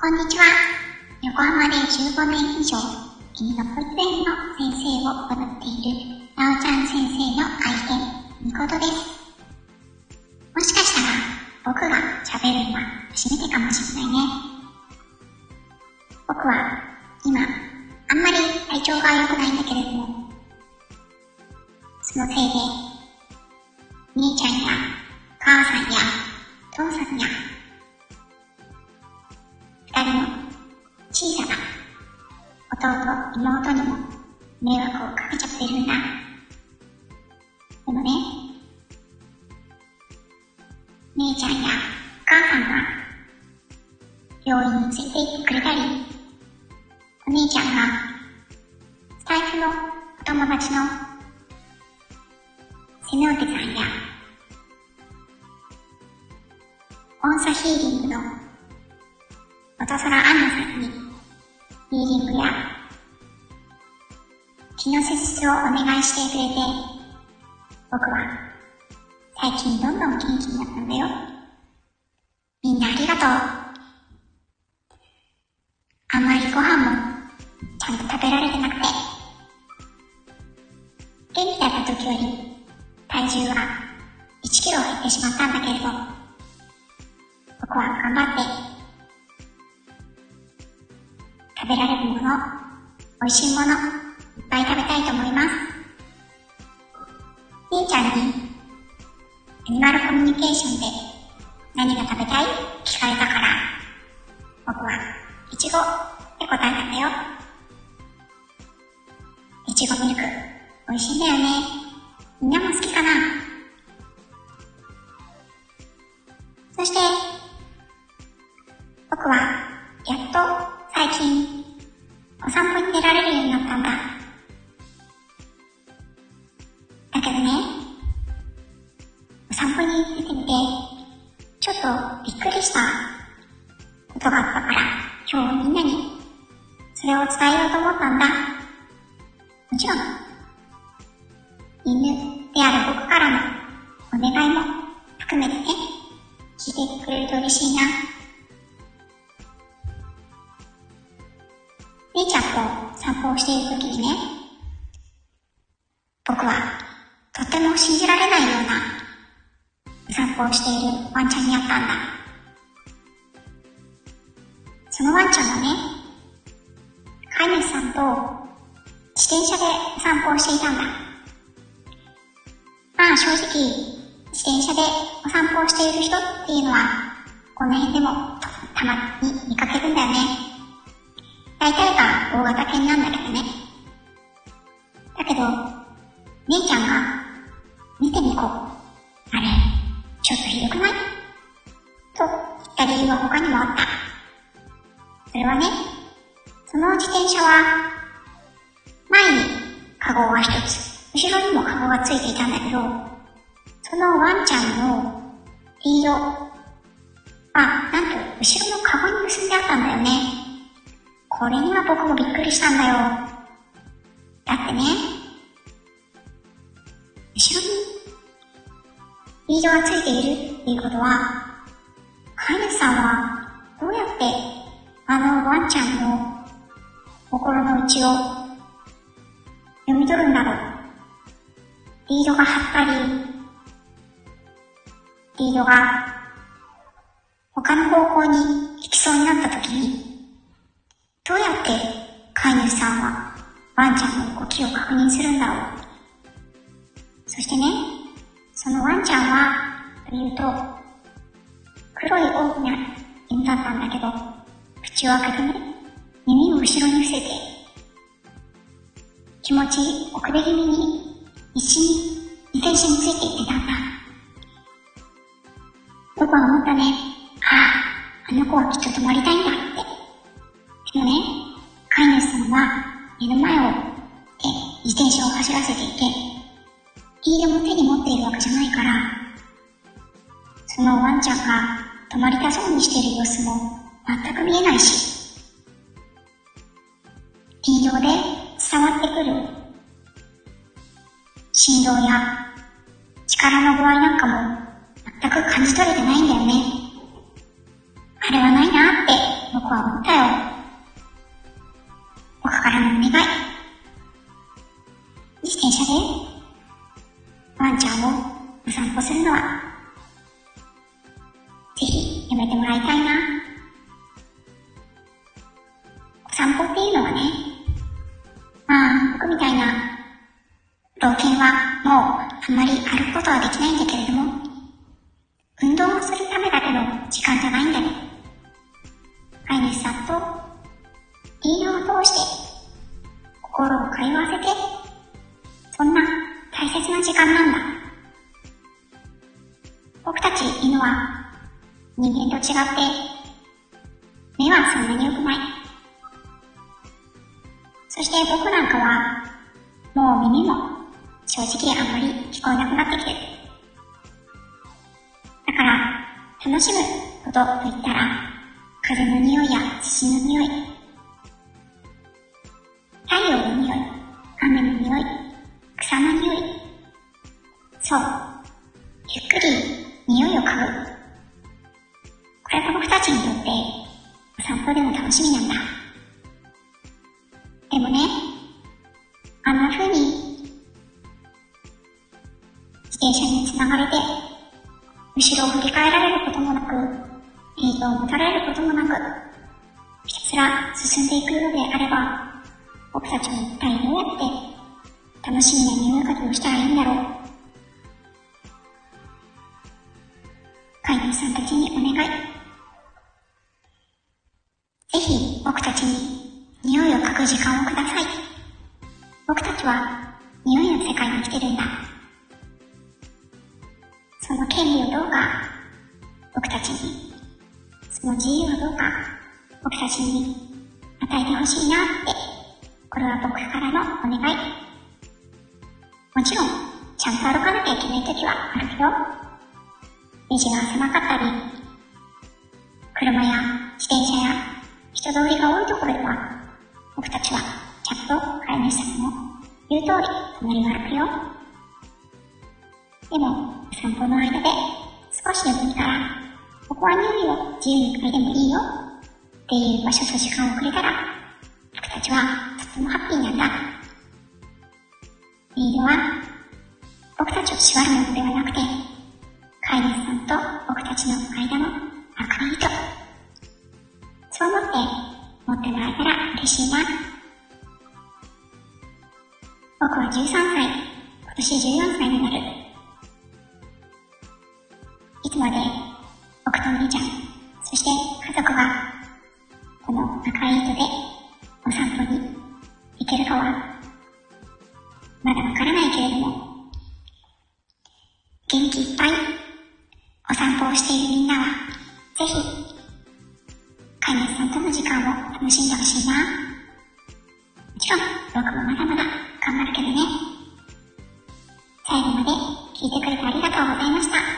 こんにちは。横浜で15年以上、君の保育園の先生を行っている、なおちゃん先生の愛犬、みことです。もしかしたら、僕が喋るのは初めてかもしれないね。僕は、今、あんまり体調が良くないんだけれども、そのせいで、姉ちゃんや母さんが病院について行ってくれたり、お姉ちゃんがスタイフのお友達のセノーテさんや音叉ヒーリングの音空アンナさんにヒーリングや気の施術をお願いしてくれて僕は最近どんどん元気になったんだよ。みんなありがとう。あんまりご飯もちゃんと食べられてなくて元気だった時より体重は1キロ減ってしまったんだけれど僕は頑張って食べられるもの、美味しいもの、いっぱい食べたいと思います。姉ちゃんに、アニマルコミュニケーションで何が食べたい？聞かれたから、僕は、いちごって答えたんだよ。いちごミルク、美味しいんだよね。みんなも好きかな？そして、僕は、やっと最近、お散歩に出られるようになったんだ。だけどね、お散歩に出てみて、とびっくりしたことがあったから、今日みんなにそれを伝えようと思ったんだ。もちろん、犬である僕からのお願いも含めてね、聞いてくれると嬉しいな。姉ちゃんと散歩をしている時にね、僕はとっても信じられないような散歩をしているワンちゃんに会ったんだ。そのワンちゃんはね、飼い主さんと自転車で散歩をしていたんだ。まあ正直、自転車でお散歩をしている人っていうのは、この辺でもたまに見かけるんだよね。大体が大型犬なんだけどね。だけど、姉ちゃんが、見てみこう。あれ、理由は他にもあった。それはね、その自転車は、前にカゴが一つ、後ろにもカゴがついていたんだけど、そのワンちゃんのリードは、なんと後ろのカゴに結んであったんだよね。これには僕もびっくりしたんだよ。だってね、後ろにリードがついているっていうことは、飼い主さんはどうやってあのワンちゃんの心の内を読み取るんだろう。リードが張ったり、リードが他の方向に行きそうになった時に、どうやって飼い主さんはワンちゃんの動きを確認するんだろう。そしてね、そのワンちゃんは、というと、黒い大きな犬だったんだけど、口を開けてね、耳を後ろに伏せて、気持ち遅れ気味に一緒に自転車についていってたんだ。僕は思ったね。ああ、あの子はきっと止まりたいんだって。でもね、飼い主さんは目の前を、え、自転車を走らせていて、リードも手に持っているわけじゃないから、そのワンちゃんが止まりたそうにしている様子も全く見えないし、リードで伝わってくる振動や力の具合なんかも全く感じ取れてないんだよね。あれはないなって僕は思ったよ。僕からのお願い。自転車でワンちゃんをお散歩するのは、めてもらいたいな。お散歩っていうのはね、まあ僕みたいな老犬はもうあんまり歩くことはできないんだけれども、運動をするためだけの時間じゃないんだよ。飼い主さんと映画を通して心を通わせて、そんな大切な時間なんだ。僕たち犬は人間と違って目はそんなに良くない。そして僕なんかはもう耳も正直あんまり聞こえなくなってきてる。だから楽しむことと言ったら風の匂いや土の匂い、太陽の匂い、雨の匂い、草の匂い。そう。ゆっくり匂いを嗅ぐ。しみなんだ。でもね、あんな風に自転車に繋がれて、後ろを振り返られることもなく、映像を持たれることもなく、ひたすら進んでいくようであれば、僕たちも一体どうやって楽しみな匂い嗅ぎをしたらいいんだろう。飼い主さんたちにお願い。ぜひ僕たちに匂いを嗅ぐ時間をください。僕たちは匂いの世界に生きてるんだ。その権利をどうか僕たちに、その自由をどうか僕たちに与えてほしいなって、これは僕からのお願い。もちろん、ちゃんと歩かなきゃいけない時はあるけど、道が狭かったり、車や自転車や人通りが多いところでは、僕たちはちゃんと飼い主さんの言う通り隣を歩くよ。でも、散歩の間で少しでもいいから、ここは匂いを自由に嗅いでもいいよっていう場所と時間をくれたら、僕たちはとってもハッピーなんだ。リードは僕たちを縛るものではなくて、飼い主さんと僕たちの間の赤い糸。そう思って持ってもらえたら嬉しいな。僕は13歳、今年14歳になる。いつまで僕とお兄ちゃん、そして家族がこの赤い糸でお散歩に行けるかはまだわからないけれども、元気いっぱいお散歩をしているみんなは、ぜひ、飼い主さんとの時間を楽しんでほしいな。もちろん、僕もまだまだ頑張るけどね。最後まで聞いてくれてありがとうございました。